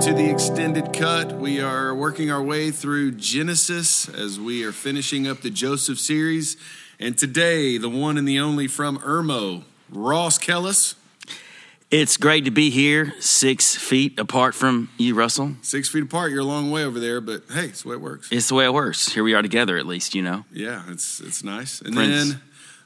to the extended cut. We are working our way through Genesis as we are finishing up the Joseph series. And today, the one and the only from Irmo, Ross Kellis. It's great to be here, six feet apart from you, Russell. Six feet apart, you're a long way over there, but hey, it's the way it works. It's the way it works. Here we are together, at least, you know. Yeah, it's it's nice. And Friends. then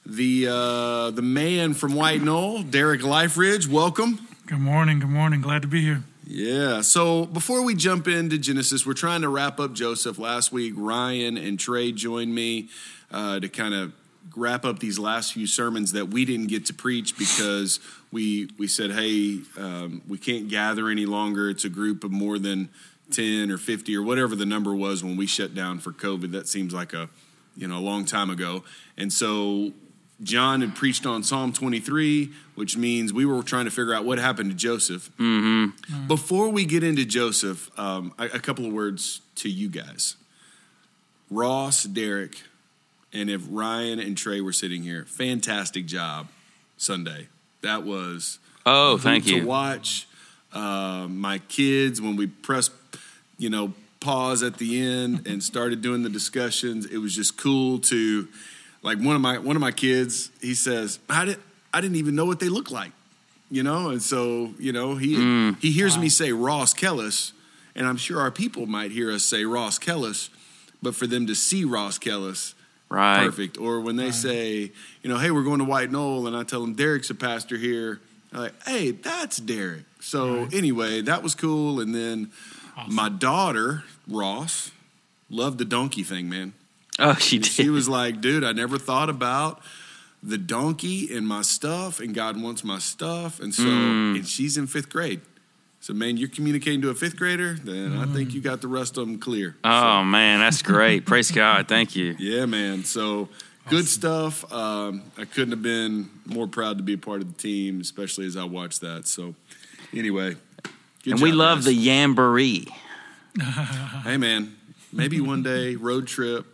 the uh, the man from White Knoll, Derek Liferidge, welcome. Good morning. Good morning. Glad to be here. Yeah. So before we jump into Genesis, we're trying to wrap up Joseph. Last week, Ryan and Trey joined me uh, to kind of wrap up these last few sermons that we didn't get to preach because we we said, hey, um, we can't gather any longer. It's a group of more than ten or fifty or whatever the number was when we shut down for COVID. That seems like a you know a long time ago. And so John had preached on Psalm 23, which means we were trying to figure out what happened to Joseph. Before we get into Joseph, um, a, a couple of words to you guys. Ross, Derek, and if Ryan and Trey were sitting here, fantastic job Sunday. That was Oh, thank hoot to you. watch. Uh, my kids, when we pressed, you know, pause at the end and started doing the discussions, it was just cool to, like one of my one of my kids, he says, I didn't I didn't even know what they look like, you know, and so you know he Mm. he hears me say Ross Kellis, and I'm sure our people might hear us say Ross Kellis, but for them to see Ross Kellis, Right. perfect. Or when they say, you know, hey, we're going to White Knoll, and I tell them Derek's a pastor here. I'm like, hey, that's Derek. So anyway, that was cool. And then my daughter Ross loved the donkey thing, man. Oh, she did. She was like, dude, I never thought about the donkey and my stuff, and God wants my stuff, and so Mm. and she's in fifth grade. So man, you're communicating to a fifth grader, then I think you got the rest of them clear. oh, man, that's great. Praise God. Thank you. Yeah, man. So good stuff. Um, I couldn't have been more proud to be a part of the team, especially as I watched that. So anyway, good and we love guys. the Yamboree. Hey, man. Maybe one day road trip,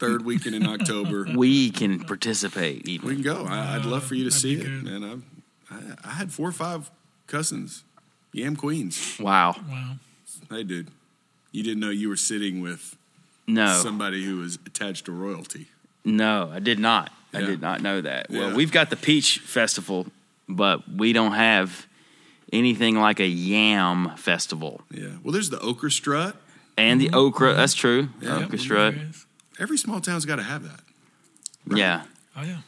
third weekend in October. We can participate even. We can go. I, I'd love for you to That'd see it, good. man. I, I, I had four or five cousins, yam queens. Wow. Wow. Hey, dude, you didn't know you were sitting with No, somebody who was attached to royalty. no, I did not. I did not know that. Well, Yeah. we've got the Peach Festival, but we don't have anything like a yam festival. Yeah. Well, there's the okra strut. And the mm-hmm. okra, that's true. Yeah. Okra strut. There it is. Every small town's got to have that. Yeah. Oh yeah.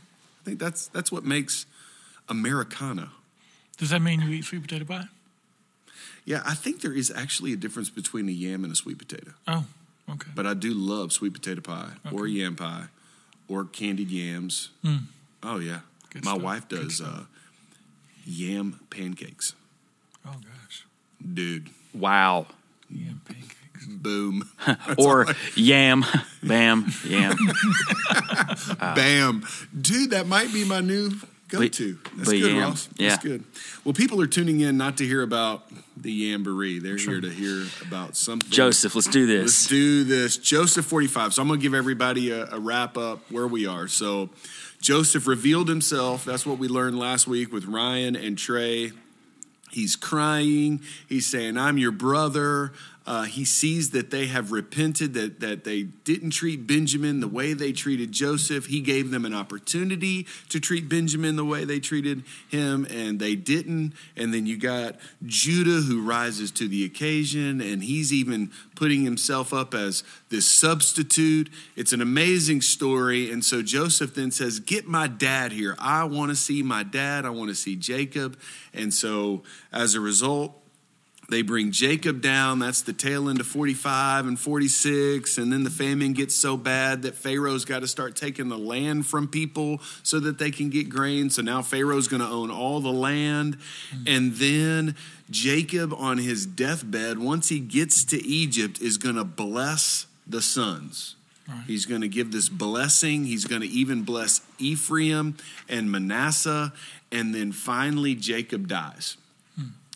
I think that's that's what makes Americana. Does that mean you eat sweet potato pie? Yeah, I think there is actually a difference between a yam and a sweet potato. Oh, okay. But I do love sweet potato pie or yam pie or candied yams. Mm. Oh yeah, Good my stuff. wife does uh, yam pancakes. Oh gosh. Dude, Wow. Yeah, pancakes. Boom, or yam, bam, yam. bam, dude. That might be my new go-to. That's good, yam, Ross. yeah. That's good. Well, people are tuning in not to hear about the yamboree. They're here to hear about something. Joseph, let's do this. Let's do this. Joseph 45. So I'm going to give everybody a, a wrap up where we are. So Joseph revealed himself. That's what we learned last week with Ryan and Trey. He's crying. He's saying, I'm your brother. Uh, he sees that they have repented, that, that they didn't treat Benjamin the way they treated Joseph. He gave them an opportunity to treat Benjamin the way they treated him, and they didn't. And then you got Judah who rises to the occasion, and he's even putting himself up as this substitute. It's an amazing story. And so Joseph then says, Get my dad here. I want to see my dad. I want to see Jacob. And so as a result, they bring Jacob down. That's the tail end of 45 and 46. And then the famine gets so bad that Pharaoh's got to start taking the land from people so that they can get grain. So now Pharaoh's going to own all the land. And then Jacob, on his deathbed, once he gets to Egypt, is going to bless the sons. Right. He's going to give this blessing. He's going to even bless Ephraim and Manasseh. And then finally, Jacob dies.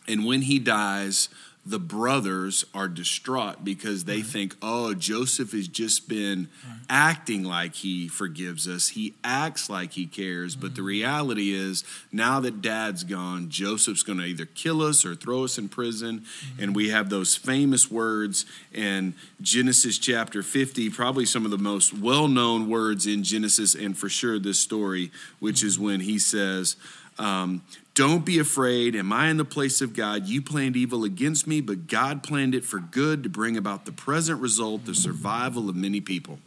And when he dies, the brothers are distraught because they think, oh, Joseph has just been acting like he forgives us. He acts like he cares. But the mm-hmm. reality is, now that dad's gone, Joseph's going to either kill us or throw us in prison. Mm-hmm. And we have those famous words in Genesis chapter 50, probably some of the most well known words in Genesis, and for sure this story, which is mm-hmm. when he says, um, don't be afraid. Am I in the place of God? You planned evil against me, but God planned it for good to bring about the present result, the survival of many people.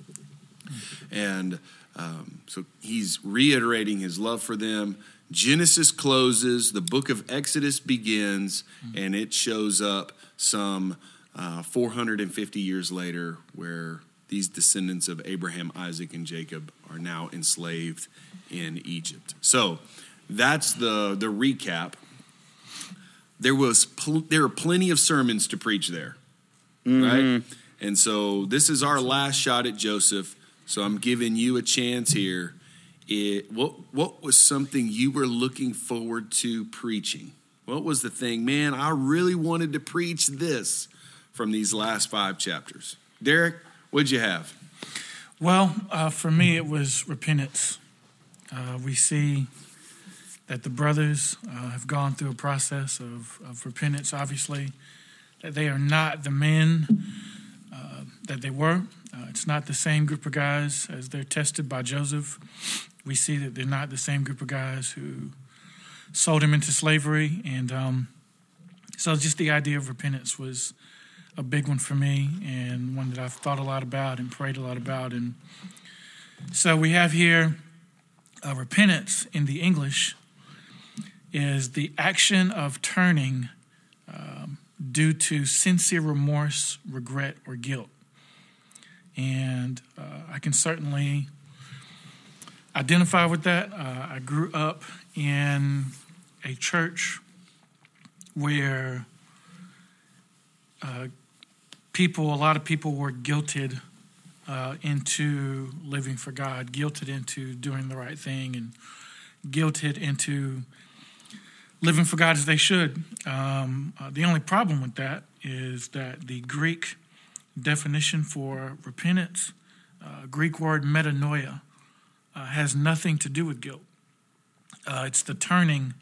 And um, so he's reiterating his love for them. Genesis closes, the book of Exodus begins, and it shows up some uh, 450 years later where these descendants of Abraham, Isaac, and Jacob are now enslaved in Egypt. So, that's the the recap. There was pl- there are plenty of sermons to preach there, right? And so this is our last shot at Joseph. So I'm giving you a chance here. It, what what was something you were looking forward to preaching? What was the thing, man? I really wanted to preach this from these last five chapters. Derek, what'd you have? Well, uh, for me, it was repentance. Uh, we see that the brothers uh, have gone through a process of, of repentance, obviously, that they are not the men uh, that they were. Uh, it's not the same group of guys as they're tested by Joseph. We see that they're not the same group of guys who sold him into slavery. And um, so just the idea of repentance was a big one for me and one that I've thought a lot about and prayed a lot about. And so we have here repentance in the English is the action of turning um, due to sincere remorse, regret, or guilt. And uh, I can certainly identify with that. Uh, I grew up in a church where uh, people, a lot of people were guilted uh, into living for God, guilted into doing the right thing, and guilted into living for God as they should. Um, uh, the only problem with that is that the Greek definition for repentance, uh, Greek word metanoia, uh, has nothing to do with guilt. Uh, it's the turning,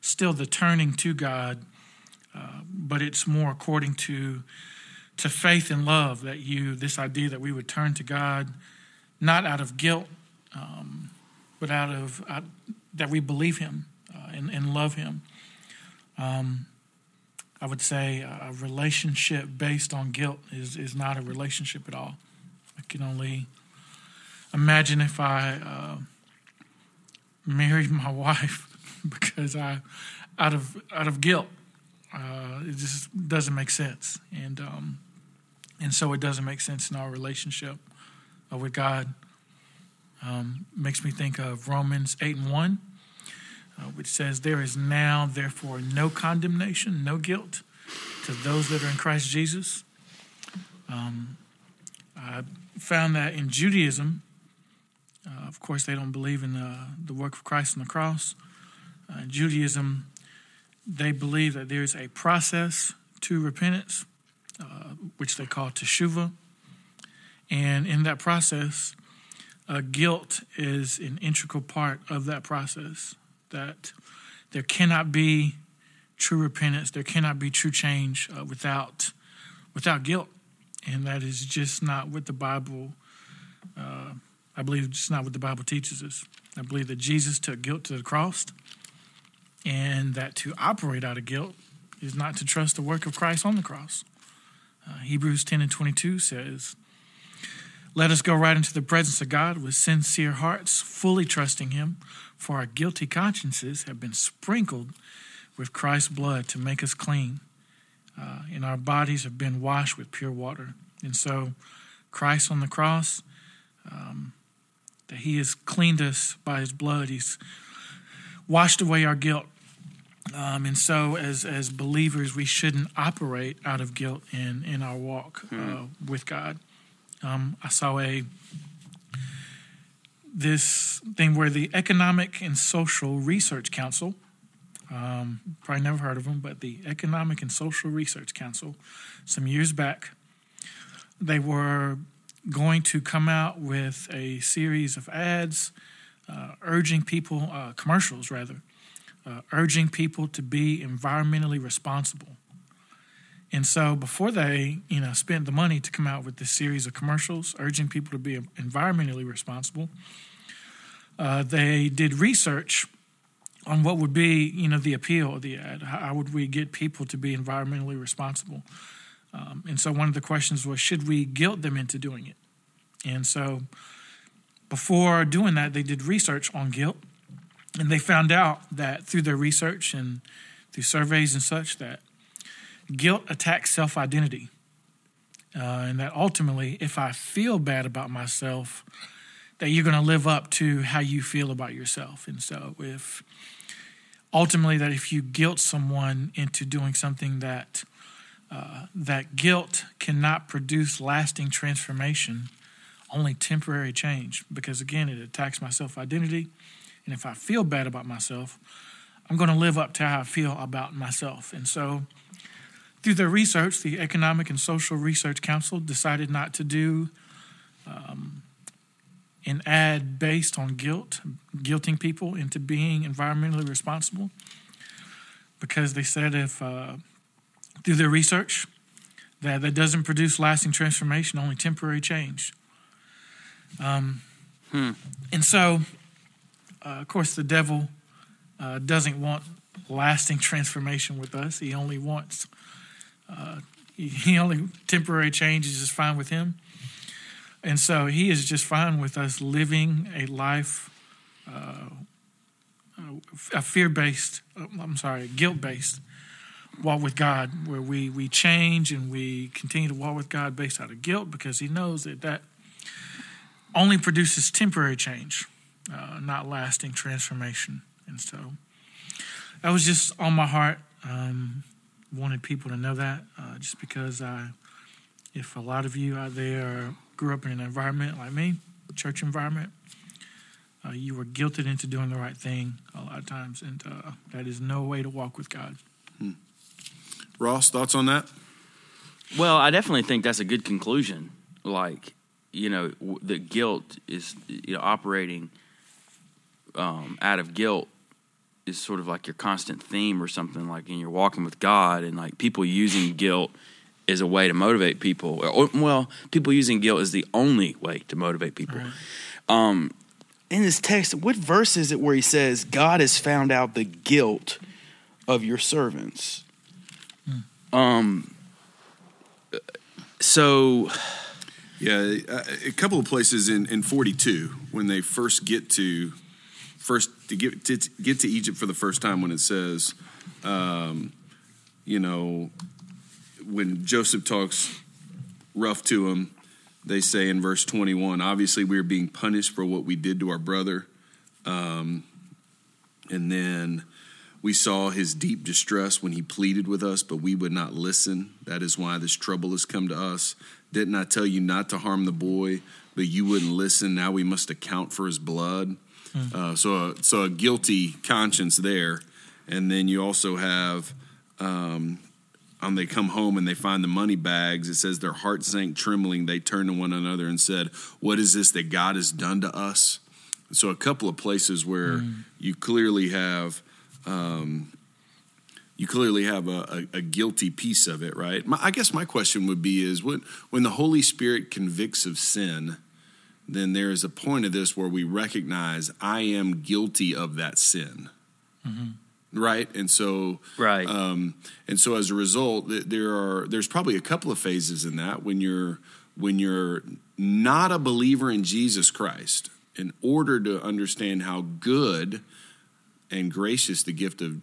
still the turning to God, uh, but it's more according to to faith and love that you this idea that we would turn to God, not out of guilt, um, but out of out, that we believe Him and, and, love Him. Um, I would say a relationship based on guilt is, is not a relationship at all. I can only imagine if I uh, married my wife because I, out of out of guilt, uh, it just doesn't make sense, and um, and so it doesn't make sense in our relationship uh, with God. Um, makes me think of Romans eight and one uh, which says, There is now, therefore, no condemnation, no guilt to those that are in Christ Jesus. Um, I found that in Judaism, uh, of course, they don't believe in the, the work of Christ on the cross. Uh, Judaism, they believe that there's a process to repentance, uh, which they call teshuvah. And in that process, uh, guilt is an integral part of that process that there cannot be true repentance, there cannot be true change uh, without without guilt, and that is just not what the Bible. Uh, I believe it's not what the Bible teaches us. I believe that Jesus took guilt to the cross, and that to operate out of guilt is not to trust the work of Christ on the cross. Uh, Hebrews 10 and 22 says, Let us go right into the presence of God with sincere hearts, fully trusting Him, for our guilty consciences have been sprinkled with Christ's blood to make us clean, uh, and our bodies have been washed with pure water. And so, Christ on the cross, um, that He has cleaned us by His blood. He's washed away our guilt. Um, and so, as as believers, we shouldn't operate out of guilt in in our walk uh, mm-hmm. with God. Um, I saw a this thing where the Economic and Social Research Council Um, probably never heard of them, but the Economic and Social Research Council, some years back, they were going to come out with a series of ads uh, urging people, uh, commercials rather, uh, urging people to be environmentally responsible. And so before they, you know, spent the money to come out with this series of commercials urging people to be environmentally responsible, uh, they did research on what would be, you know, the appeal of the ad. How would we get people to be environmentally responsible? Um, and so one of the questions was, should we guilt them into doing it? And so before doing that, they did research on guilt, and they found out that through their research and through surveys and such that guilt attacks self identity. Uh, and that ultimately, if I feel bad about myself, that you're going to live up to how you feel about yourself. And so, if ultimately that if you guilt someone into doing something that uh, that guilt cannot produce lasting transformation, only temporary change. Because again, it attacks my self identity, and if I feel bad about myself, I'm going to live up to how I feel about myself. And so, through their research, the Economic and Social Research Council decided not to do um, an ad based on guilt, guilting people into being environmentally responsible, because they said if uh, through their research that that doesn't produce lasting transformation, only temporary change. Um, hmm. And so, uh, of course, the devil uh, doesn't want lasting transformation with us. He only wants, uh, he, only temporary changes is fine with him. And so he is just fine with us living a life, uh, a fear based, uh, I'm sorry, guilt based walk with God, where we, we change and we continue to walk with God based out of guilt because he knows that that only produces temporary change, uh, not lasting transformation. And so that was just on my heart. Um, wanted people to know that uh, just because I, if a lot of you out there grew up in an environment like me, church environment, uh, you were guilted into doing the right thing a lot of times, and uh, that is no way to walk with God. Hmm. Ross, thoughts on that? Well, I definitely think that's a good conclusion. Like, you know, the guilt is you know operating um, out of guilt is sort of like your constant theme or something like in your walking with God and like people using guilt is a way to motivate people. Or, well, people using guilt is the only way to motivate people. Right. Um, in this text, what verse is it where he says, God has found out the guilt of your servants? Hmm. Um, so. Yeah, a couple of places in, in 42 when they first get to first to get to get to Egypt for the first time when it says, um, you know, when Joseph talks rough to him, they say in verse 21 obviously we are being punished for what we did to our brother. Um, and then we saw his deep distress when he pleaded with us, but we would not listen. That is why this trouble has come to us. Didn't I tell you not to harm the boy, but you wouldn't listen? Now we must account for his blood. Mm. Uh, so, a, so a guilty conscience there. And then you also have um, um, they come home and they find the money bags. It says their heart sank trembling. They turned to one another and said, What is this that God has done to us? So, a couple of places where mm. you clearly have. Um, you clearly have a, a, a, guilty piece of it, right? My, I guess my question would be: Is when when the Holy Spirit convicts of sin, then there is a point of this where we recognize I am guilty of that sin. Mm-hmm right and so right um, and so as a result there are there's probably a couple of phases in that when you're when you're not a believer in jesus christ in order to understand how good and gracious the gift of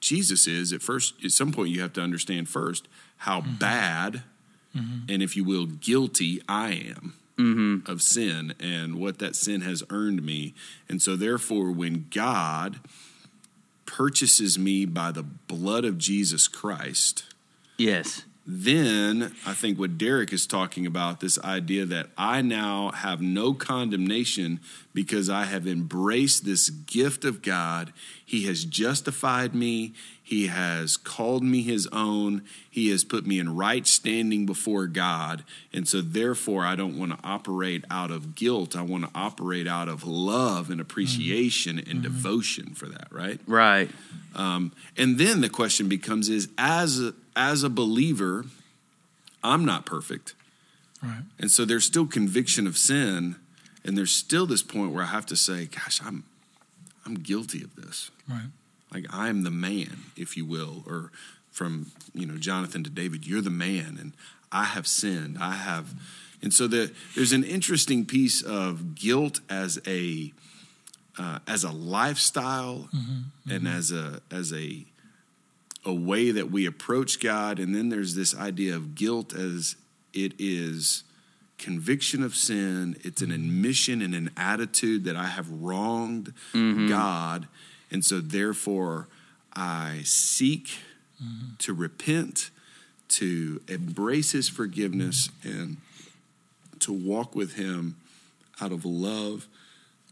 jesus is at first at some point you have to understand first how mm-hmm. bad mm-hmm. and if you will guilty i am mm-hmm. of sin and what that sin has earned me and so therefore when god purchases me by the blood of Jesus Christ, yes, then I think what Derek is talking about this idea that I now have no condemnation because I have embraced this gift of God. He has justified me, He has called me His own, He has put me in right standing before God. And so, therefore, I don't want to operate out of guilt. I want to operate out of love and appreciation mm-hmm. and mm-hmm. devotion for that, right? Right. Um, and then the question becomes is as a, as a believer, I'm not perfect. Right. And so there's still conviction of sin, and there's still this point where I have to say, gosh, I'm I'm guilty of this. Right. Like I am the man, if you will, or from, you know, Jonathan to David, you're the man and I have sinned. I have and so the, there's an interesting piece of guilt as a uh, as a lifestyle mm-hmm, mm-hmm. and as a as a a way that we approach God, and then there's this idea of guilt as it is conviction of sin. It's an admission and an attitude that I have wronged mm-hmm. God, and so therefore I seek mm-hmm. to repent, to embrace His forgiveness, and to walk with Him out of love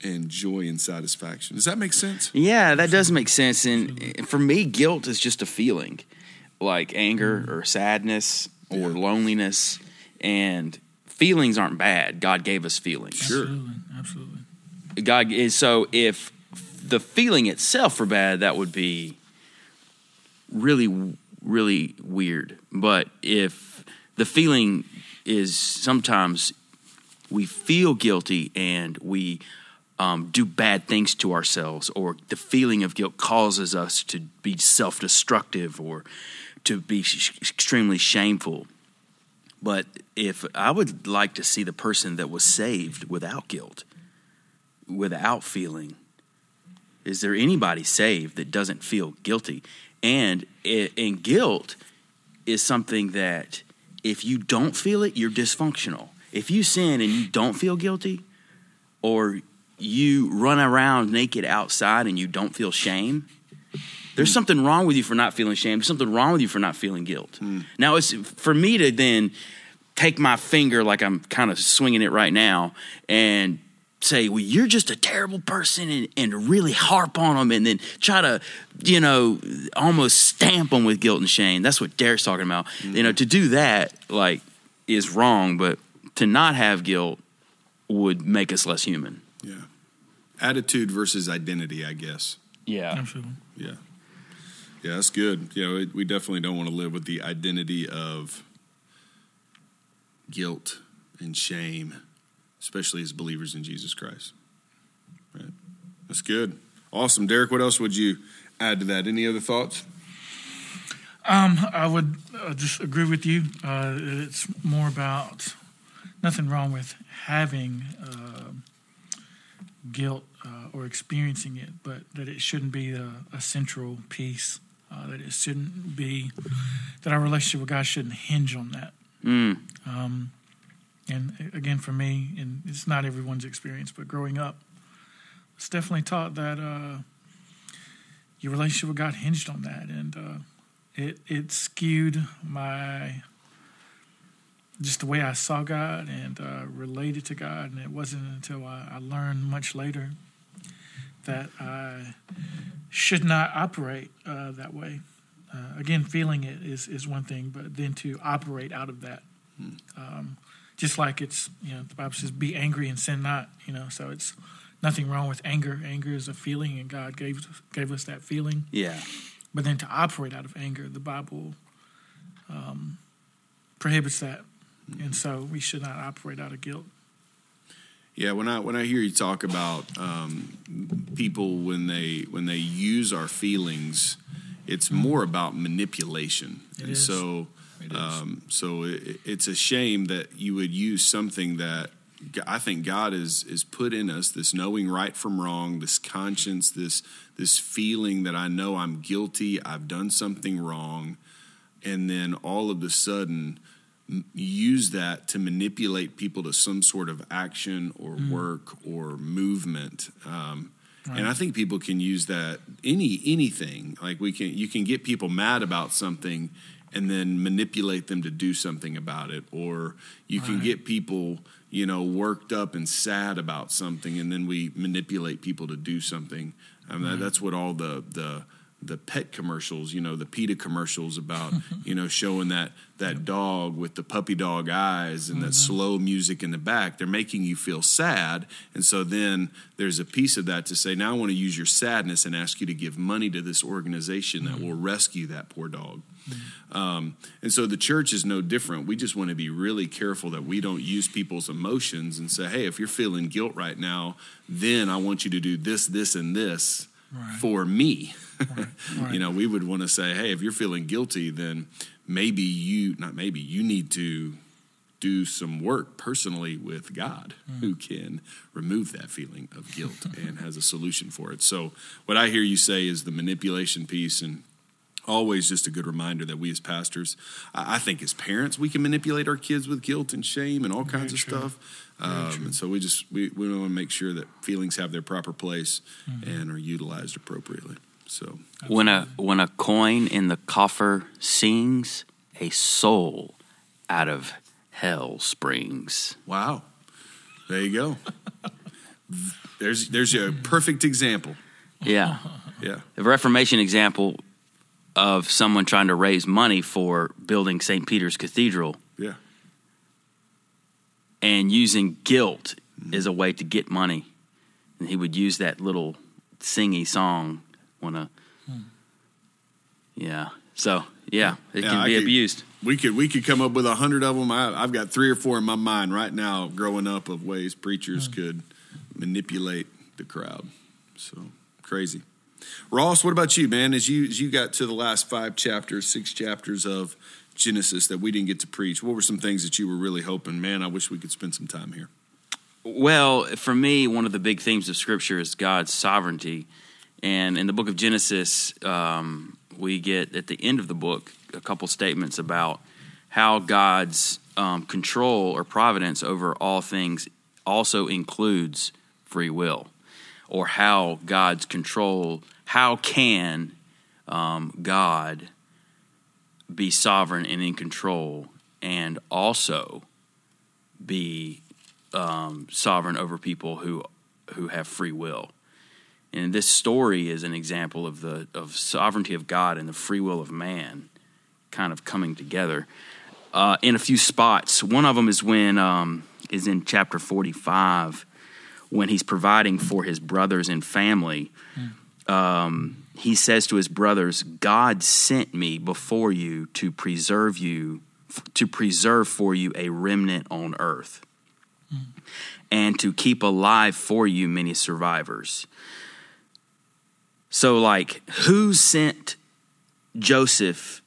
and joy and satisfaction. Does that make sense? Yeah, that does make sense. And for me, guilt is just a feeling like anger or sadness or yeah. loneliness. And feelings aren't bad. God gave us feelings. Sure. Absolutely. Absolutely. God is so if the feeling itself were bad, that would be really, really weird. But if the feeling is sometimes we feel guilty and we um, do bad things to ourselves, or the feeling of guilt causes us to be self destructive or to be sh- extremely shameful. But if I would like to see the person that was saved without guilt, without feeling, is there anybody saved that doesn't feel guilty? And and guilt is something that if you don't feel it, you're dysfunctional. If you sin and you don't feel guilty, or you run around naked outside and you don't feel shame, there's something wrong with you for not feeling shame. There's something wrong with you for not feeling guilt. Mm. Now, it's for me to then take my finger, like I'm kind of swinging it right now, and say, well, you're just a terrible person and, and really harp on them and then try to, you know, almost stamp them with guilt and shame. That's what Derek's talking about. Mm. You know, to do that, like, is wrong, but to not have guilt would make us less human. Yeah. Attitude versus identity, I guess. Yeah. Absolutely. Yeah. Yeah, that's good. You know, we definitely don't want to live with the identity of guilt and shame, especially as believers in Jesus Christ. Right. That's good. Awesome. Derek, what else would you add to that? Any other thoughts? Um, I would uh, just agree with you. Uh, it's more about nothing wrong with having uh, guilt uh, or experiencing it, but that it shouldn't be a, a central piece. Uh, that it shouldn't be that our relationship with God shouldn't hinge on that. Mm. Um, and again, for me, and it's not everyone's experience, but growing up, it's definitely taught that uh, your relationship with God hinged on that, and uh, it it skewed my just the way I saw God and uh, related to God. And it wasn't until I, I, learned much later that I should not operate uh, that way. Uh, again, feeling it is, is one thing, but then to operate out of that. Um, just like it's, you know, the Bible says, be angry and sin not, you know, so it's nothing wrong with anger. Anger is a feeling, and God gave, gave us that feeling. Yeah. But then to operate out of anger, the Bible um, prohibits that and so we should not operate out of guilt. Yeah, when I when I hear you talk about um, people when they when they use our feelings, it's more about manipulation, it and is. so um, so it, it's a shame that you would use something that I think God is is put in us this knowing right from wrong, this conscience, this this feeling that I know I'm guilty, I've done something wrong, and then all of a sudden use that to manipulate people to some sort of action or mm. work or movement. Um, right. And I think people can use that any anything. Like we can, you can get people mad about something, and then manipulate them to do something about it. Or you can Right. get people you know worked up and sad about something and then we manipulate people to do something. I mean, that- that's what all the the the pet commercials you know the PETA commercials about you know showing that that dog with the puppy dog eyes and that mm-hmm. slow music in the back. They're making you feel sad. And so then there's a piece of that to say now I want to use your sadness and ask you to give money to this organization that mm-hmm. will rescue that poor dog. Mm-hmm. Um, and so the church is no different. We just want to be really careful that we don't use people's emotions and say, hey, if you're feeling guilt right now, then I want you to do this, this, and this Right. for me. Right. you know, we would want to say, hey, if you're feeling guilty, then maybe you, not maybe, you need to do some work personally with God hmm. who can remove that feeling of guilt and has a solution for it. So, what I hear you say is the manipulation piece and always just a good reminder that we as pastors, I think as parents, we can manipulate our kids with guilt and shame and all kinds of true. stuff. Um, and so we just we, we want to make sure that feelings have their proper place and are utilized appropriately. So When a when a coin in the coffer sings, a soul out of hell springs. wow, there you go. there's there's a perfect example. Yeah. Yeah, The Reformation example of someone trying to raise money for building St. Peter's Cathedral yeah, and using guilt mm-hmm. as a way to get money. And he would use that little singy song when a hmm. Yeah. So, yeah, it Yeah, can I be could- abused. we could we could come up with a hundred of them. I, I've got three or four in my mind right now, growing up, of ways preachers hmm. could manipulate the crowd. So crazy. Ross, what about you, man? As you as you got to the last five chapters, six chapters of Genesis that we didn't get to preach, what were some things that you were really hoping? Man, I wish we could spend some time here. Well, for me, one of the big themes of Scripture is God's sovereignty. And in the book of Genesis, um, we get at the end of the book a couple statements about how God's um, control or providence over all things also includes free will, or how God's control, how can um, God be sovereign and in control and also be um, sovereign over people who who have free will. And this story is an example of the of sovereignty of God and the free will of man kind of coming together uh, in a few spots. One of them is when um, is in chapter forty five when he's providing for his brothers and family. Um, he says to his brothers, "God sent me before you to preserve you, to preserve for you a remnant on earth." Hmm. and to keep alive for you many survivors. So, like, who sent Joseph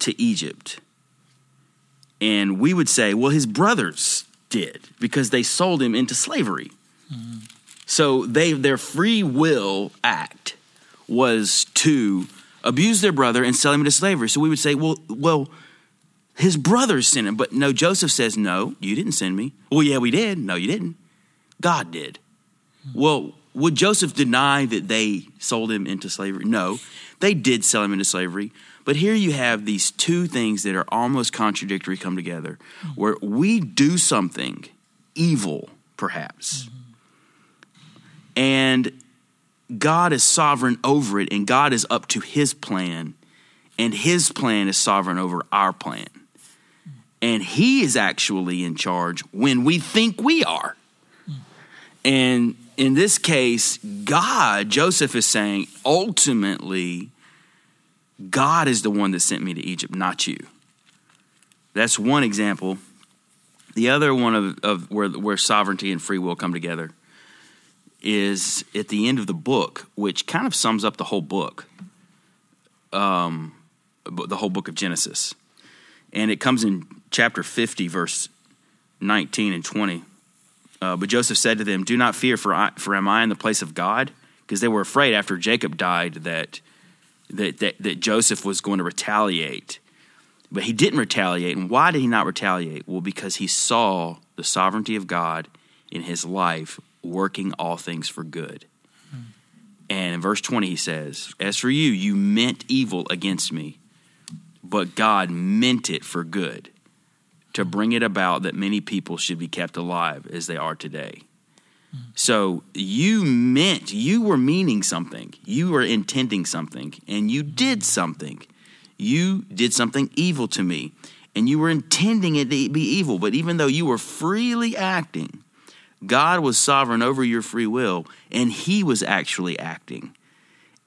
to Egypt? And we would say, well, his brothers did because they sold him into slavery. Hmm. So they their free will act was to abuse their brother and sell him into slavery. So we would say, well, well, his brothers sent him. But no, Joseph says, No, you didn't send me. Well, yeah, we did. No, you didn't. God did. Well, would Joseph deny that they sold him into slavery? No, they did sell him into slavery. But here you have these two things that are almost contradictory come together, where we do something evil, perhaps, mm-hmm. and God is sovereign over it, and God is up to his plan, and his plan is sovereign over our plan. And he is actually in charge when we think we are. And in this case, God, Joseph is saying, ultimately, God is the one that sent me to Egypt, not you. That's one example. The other one of, of where, where sovereignty and free will come together is at the end of the book, which kind of sums up the whole book, um, the whole book of Genesis. And it comes in chapter 50, verse 19 and 20. Uh, but Joseph said to them, Do not fear, for, I, for am I in the place of God? Because they were afraid after Jacob died that, that, that, that Joseph was going to retaliate. But he didn't retaliate. And why did he not retaliate? Well, because he saw the sovereignty of God in his life working all things for good. Hmm. And in verse 20, he says, As for you, you meant evil against me, but God meant it for good to bring it about that many people should be kept alive as they are today. Hmm. So you meant, you were meaning something, you were intending something, and you did something. You did something evil to me, and you were intending it to be evil. But even though you were freely acting, God was sovereign over your free will, and He was actually acting.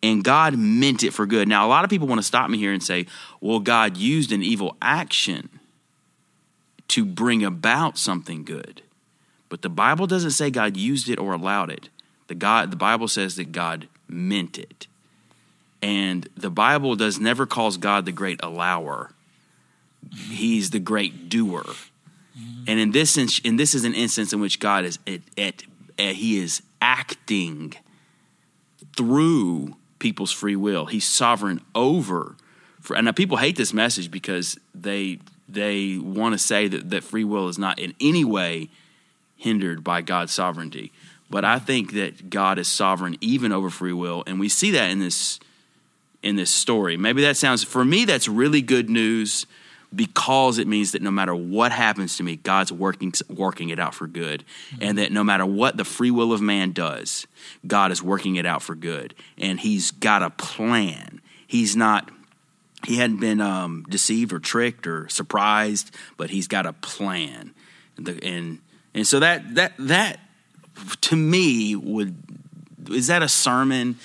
And God meant it for good. Now, a lot of people want to stop me here and say, well, God used an evil action to bring about something good. But the Bible doesn't say God used it or allowed it. The God the Bible says that God meant it. And the Bible does never calls God the great allower. He's the great doer. Mm-hmm. And in this in this is an instance in which God is at, at, at he is acting through people's free will. He's sovereign over. For, and now people hate this message because they they want to say that, that free will is not in any way hindered by God's sovereignty. But I think that God is sovereign even over free will, and we see that in this in this story. Maybe that sounds for me that's really good news because it means that no matter what happens to me, God's working working it out for good, mm-hmm. and that no matter what the free will of man does, God is working it out for good, and He's got a plan. He's not he hadn't been um, deceived or tricked or surprised, but he's got a plan, and, the, and and so that that that to me would is that a sermon?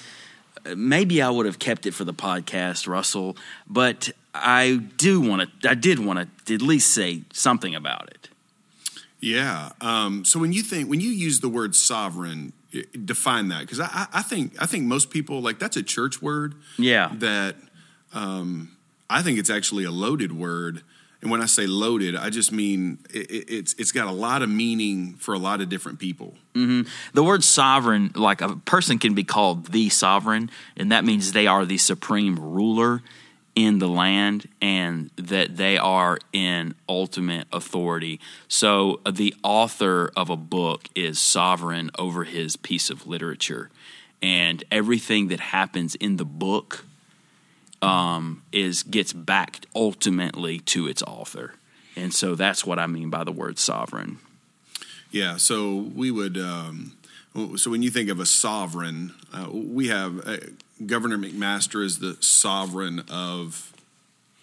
Maybe I would have kept it for the podcast, Russell, but I do want to. I did want to at least say something about it. Yeah. Um, so when you think when you use the word sovereign, define that because I, I think I think most people like that's a church word. Yeah. That um, I think it's actually a loaded word and when I say loaded, I just mean it, it's it's got a lot of meaning for a lot of different people. Mm-hmm. The word sovereign, like a person can be called the sovereign, and that means they are the supreme ruler in the land and that they are in ultimate authority. So uh, the author of a book is sovereign over his piece of literature. And everything that happens in the book um, is gets back ultimately to its author, and so that's what I mean by the word sovereign. Yeah, so we would. Um, so when you think of a sovereign, uh, we have uh, Governor McMaster is the sovereign of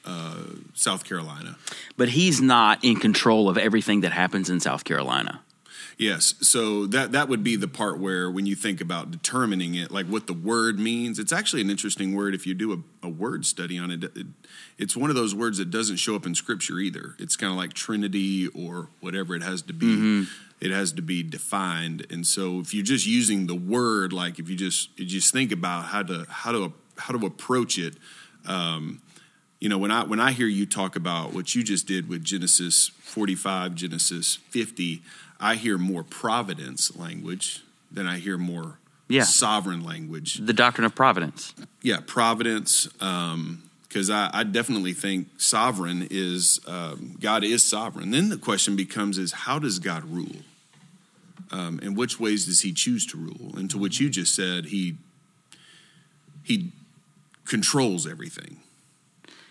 uh, South Carolina, but he's not in control of everything that happens in South Carolina. Yes. So that that would be the part where when you think about determining it, like what the word means, it's actually an interesting word if you do a, a word study on it, it. It's one of those words that doesn't show up in scripture either. It's kind of like Trinity or whatever it has to be. Mm-hmm. It has to be defined. And so if you're just using the word, like if you just you just think about how to how to how to approach it, um, you know when i when i hear you talk about what you just did with genesis 45 genesis 50 I hear more providence language than I hear more yeah. sovereign language. The doctrine of providence. Yeah, providence. Because um, I, I, definitely think sovereign is um, God is sovereign. Then the question becomes: is how does God rule? Um, and which ways does He choose to rule? And to which you just said, He He controls everything.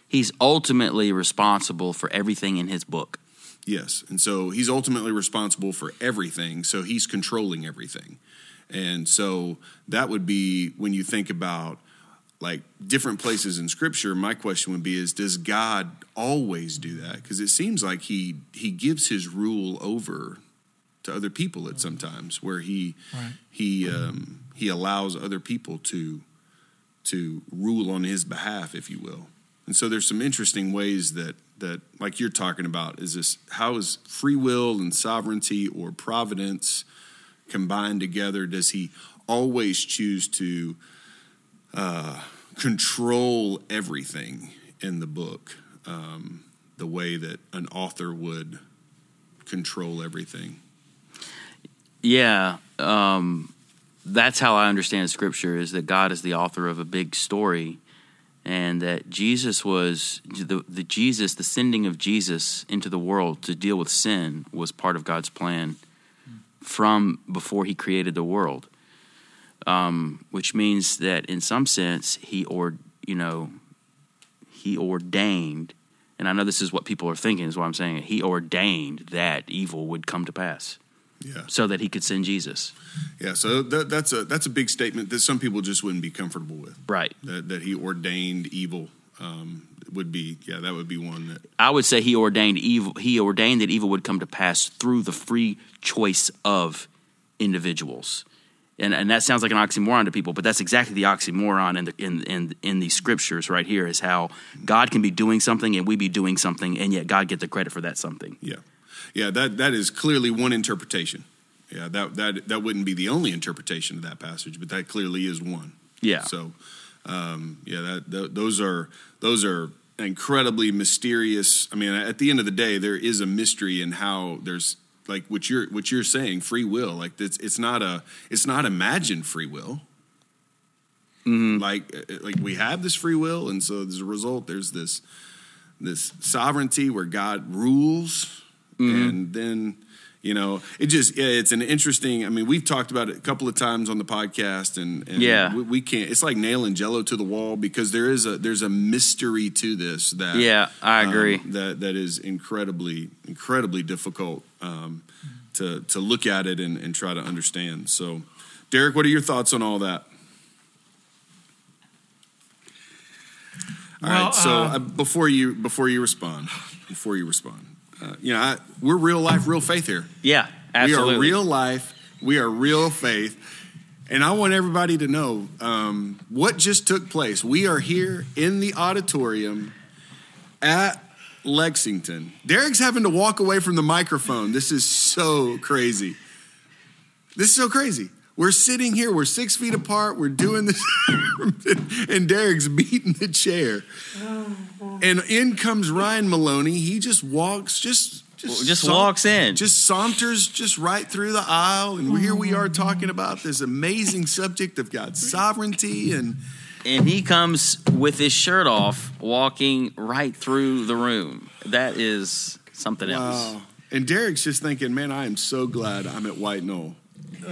He's ultimately responsible for everything in His book. Yes. And so he's ultimately responsible for everything. So he's controlling everything. And so that would be when you think about like different places in scripture my question would be is does god always do that because it seems like he he gives his rule over to other people at sometimes where he right. he um, he allows other people to to rule on his behalf if you will and so there's some interesting ways that that like you're talking about is this how is free will and sovereignty or providence combined together? Does he always choose to uh, control everything in the book um, the way that an author would control everything? Yeah um, that's how i understand scripture is that god is the author of a big story and that Jesus was the, the Jesus, the sending of Jesus into the world to deal with sin was part of God's plan from before He created the world. Um, which means that in some sense He or you know he ordained, and I know this is what people are thinking, is what I'm saying. He ordained that evil would come to pass Yeah. so that he could send Jesus. Yeah. So that, that's a that's a big statement that some people just wouldn't be comfortable with. Right. That that he ordained evil um, would be yeah that would be one that I would say he ordained evil. He ordained that evil would come to pass through the free choice of individuals, and and that sounds like an oxymoron to people, but that's exactly the oxymoron in the in in in these scriptures right here is how God can be doing something and we be doing something, and yet God get the credit for that something. yeah yeah that that is clearly one interpretation. Yeah. That that that wouldn't be the only interpretation of that passage, but that clearly is one. Yeah. So, um, yeah, that, th- those are those are incredibly mysterious. I mean, at the end of the day, there is a mystery in how there's like what you're what you're saying, free will. Like it's it's not a it's not imagined free will. Like uh, like we have this free will, and so as a result, there's this this sovereignty where God rules, and then you know it just yeah, it's an interesting. I mean, we've talked about it a couple of times on the podcast, and, and Yeah. we, we can't. It's like nailing Jello to the wall because there is a there's a mystery to this that Yeah, I um, agree. that that is incredibly incredibly difficult um, to to look at it and, and try to understand. So, Derek, what are your thoughts on all that? All right. Well, So uh, uh, before you before you respond, before you respond, uh, you know I, we're real life, real faith here. Yeah, absolutely. We are real life. We are real faith. And I want everybody to know um, what just took place. We are here in the auditorium at Lexington. Derek's having to walk away from the microphone. This is so crazy. This is so crazy. We're sitting here, we're six feet apart, we're doing this, and Derek's beating the chair. And in comes Ryan Maloney. He just walks, just just, Just walks in. just saunters just right through the aisle, and here we are talking about this amazing subject of God's sovereignty and and he comes with his shirt off, walking right through the room. That is something else. And Derek's just thinking, man, I am so glad I'm at White Knoll. Oh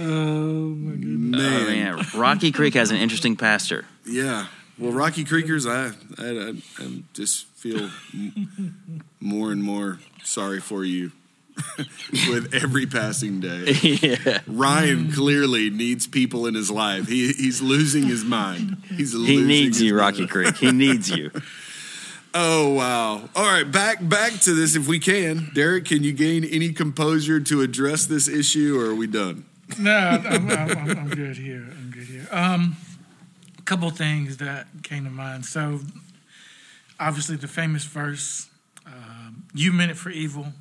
my goodness. Man, Oh, man. Rocky Creek has an interesting pastor. yeah. Well, Rocky Creekers, I, I, I, I just feel m- more and more sorry for you with every passing day. yeah. Ryan clearly needs people in his life. He, he's losing his mind. He's He losing needs you, mind. Rocky Creek. He needs you. Oh wow! All right, back back to this if we can. Derek, can you gain any composure to address this issue, or are we done? No, I'm, I'm, I'm, good here. I'm good here. Um, a couple things that came to mind. So, obviously, the famous verse, um, "You meant it for evil,"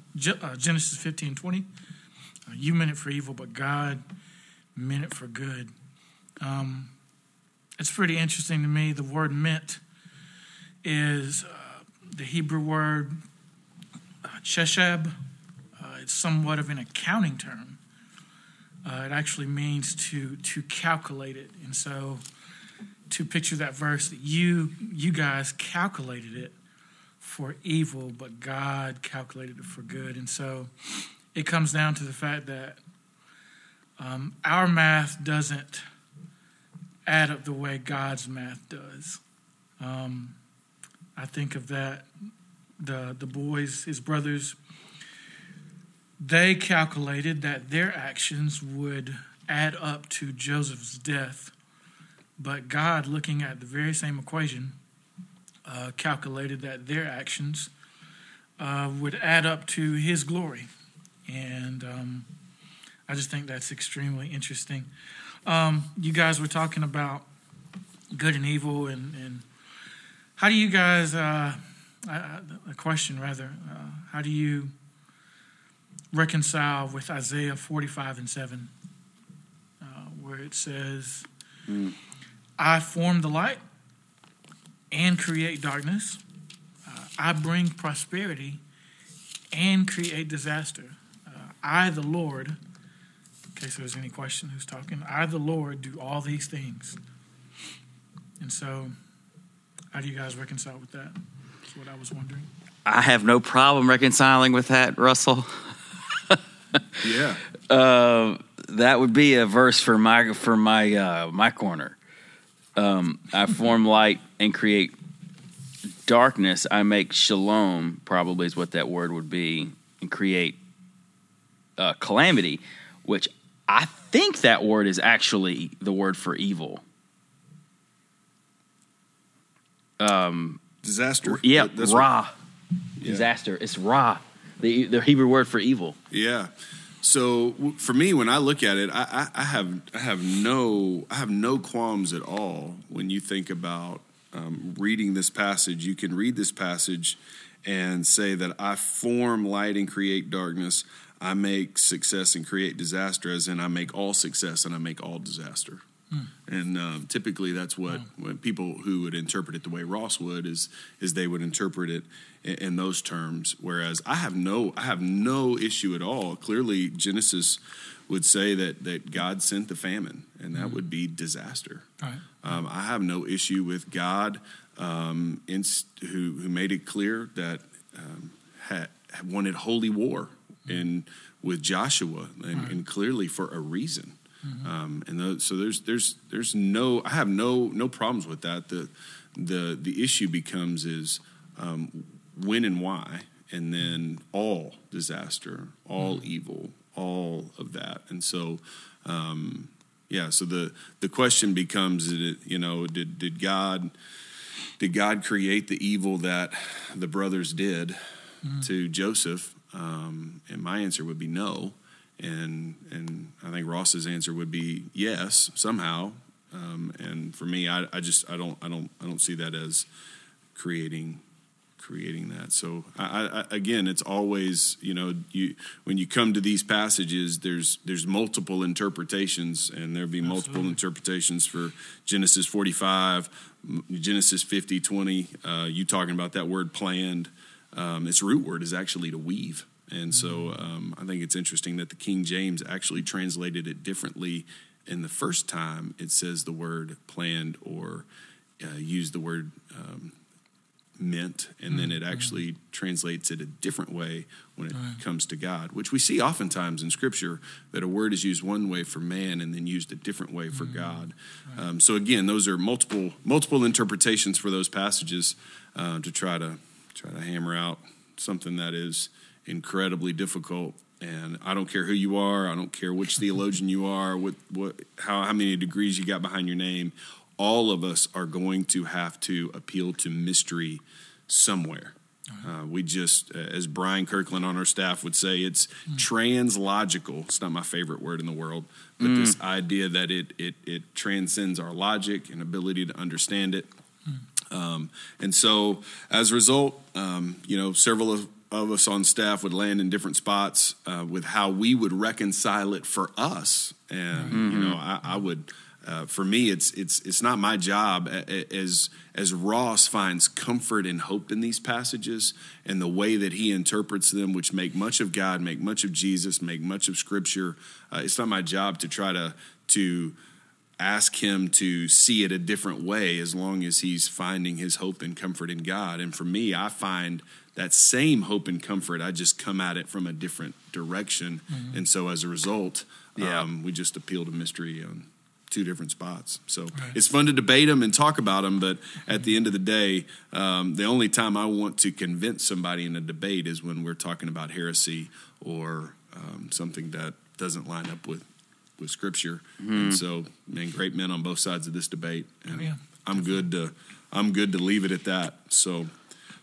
uh, Genesis fifteen twenty. Uh, you meant it for evil, but God meant it for good. Um, it's pretty interesting to me. The word "meant" is uh, the Hebrew word uh, cheshab. Uh, it's somewhat of an accounting term. Uh, it actually means to to calculate it, and so to picture that verse that you you guys calculated it for evil, but God calculated it for good, and so it comes down to the fact that um, our math doesn't add up the way God's math does. Um, I think of that the the boys, his brothers they calculated that their actions would add up to Joseph's death. But God, looking at the very same equation, uh, calculated that their actions uh, would add up to his glory. And um, I just think that's extremely interesting. Um, you guys were talking about good and evil, and, and how do you guys, uh, a question rather, uh, how do you reconcile with Isaiah 45 and 7, uh, where it says, I form the light and create darkness. Uh, I bring prosperity and create disaster. Uh, I, the Lord, in case there's any question who's talking, I, the Lord, do all these things. And so, how do you guys reconcile with that? That's what I was wondering. I have no problem reconciling with that, Russell. Yeah, Uh, that would be a verse for my for my uh, my corner. Um, I form light and create darkness, I make shalom, probably is what that word would be, and create uh, calamity, which I think that word is actually the word for evil. Disaster. Yeah, Ra. Yeah. Disaster. It's Ra, the, the Hebrew word for evil. Yeah. So for me, when I look at it, I, I, I have I have no I have no qualms at all when you think about um, reading this passage. You can read this passage and say that I form light and create darkness. I make success and create disaster, as in I make all success and I make all disaster. And um, typically, that's what when people who would interpret it the way Ross would is is they would interpret it in, in those terms. Whereas I have no I have no issue at all. Clearly, Genesis would say that that God sent the famine, and that would be disaster. Right. Um, I have no issue with God, um, inst- who who made it clear that um, had, wanted holy war and with Joshua, and, and clearly for a reason. Um, and those, so there's there's there's no I have no no problems with that. The the the issue becomes is um, when and why, and then all disaster, all evil, all of that, and so. Um, yeah, so the the question becomes, did it, you know, did did God did God create the evil that the brothers did to Joseph? Um, and my answer would be no, and and I think Ross's answer would be yes somehow. Um, and for me, I, I just I don't I don't I don't see that as creating creating that. So I, I, again, it's always you know you when you come to these passages, there's there's multiple interpretations, and there'll be multiple interpretations for Genesis 45, Genesis 50, 20. Uh, you talking about that word planned? Um, its root word is actually to weave. And so um, I think it's interesting that the King James actually translated it differently. In the first time, it says the word planned or uh, used the word um, meant, and then it actually translates it a different way when it comes to God, which we see oftentimes in Scripture that a word is used one way for man and then used a different way for God. Um, so again, those are multiple multiple interpretations for those passages uh, to try to try to hammer out something that is incredibly difficult. And I don't care who you are. I don't care which theologian you are. What what how how many degrees you got behind your name all of us are going to have to appeal to mystery somewhere. Uh, we just, uh, as Brian Kirkland on our staff would say, it's translogical. It's not my favorite word in the world, but this idea that it, it it transcends our logic and ability to understand it. Um, and so, as a result, um, you know, several of, of us on staff would land in different spots uh, with how we would reconcile it for us. And you know, I, I would, uh, for me, it's it's it's not my job as as Ross finds comfort and hope in these passages and the way that he interprets them, which make much of God, make much of Jesus, make much of Scripture. Uh, it's not my job to try to to ask him to see it a different way as long as he's finding his hope and comfort in God. And for me, I find that same hope and comfort, I just come at it from a different direction. And so as a result, Yeah. um, we just appeal to mystery on two different spots. So it's fun to debate them and talk about them, but at the end of the day, um, the only time I want to convince somebody in a debate is when we're talking about heresy or um, something that doesn't line up with with scripture. And so, man, great men on both sides of this debate. And Yeah. I'm good to I'm good to leave it at that. So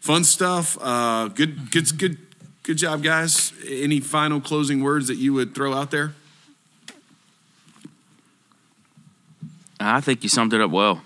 fun stuff. Uh, good good good good job, guys. Any final closing words that you would throw out there? I think you summed it up well.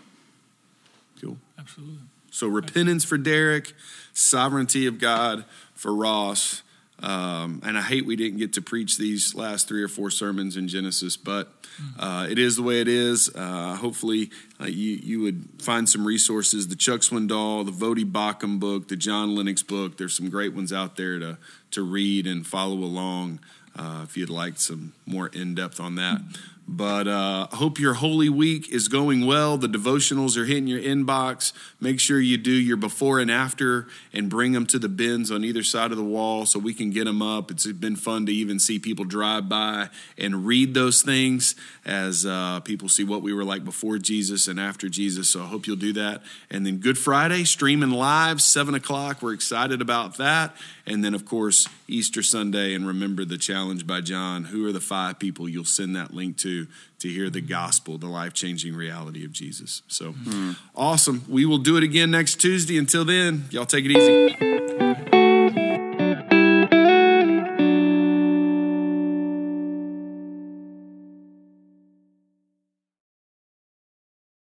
Cool. Absolutely. So repentance for Derek, sovereignty of God for Ross. Um, and I hate we didn't get to preach these last three or four sermons in Genesis, but uh, it is the way it is. Uh, hopefully, uh, you you would find some resources: the Chuck Swindoll, the Voddie Baucham book, the John Lennox book. There's some great ones out there to to read and follow along uh, if you'd like some more in depth on that. But uh, hope your Holy Week is going well. The devotionals are hitting your inbox. Make sure you do your before and after and bring them to the bins on either side of the wall so we can get them up. It's been fun to even see people drive by and read those things as uh, people see what we were like before Jesus and after Jesus. So I hope you'll do that. And then Good Friday, streaming live, 7 o'clock. We're excited about that. And then, of course, Easter Sunday. And remember the challenge by John who are the five people you'll send that link to? hear the gospel, the life changing reality of Jesus. So mm. awesome. We will do it again next Tuesday. Until then, y'all take it easy.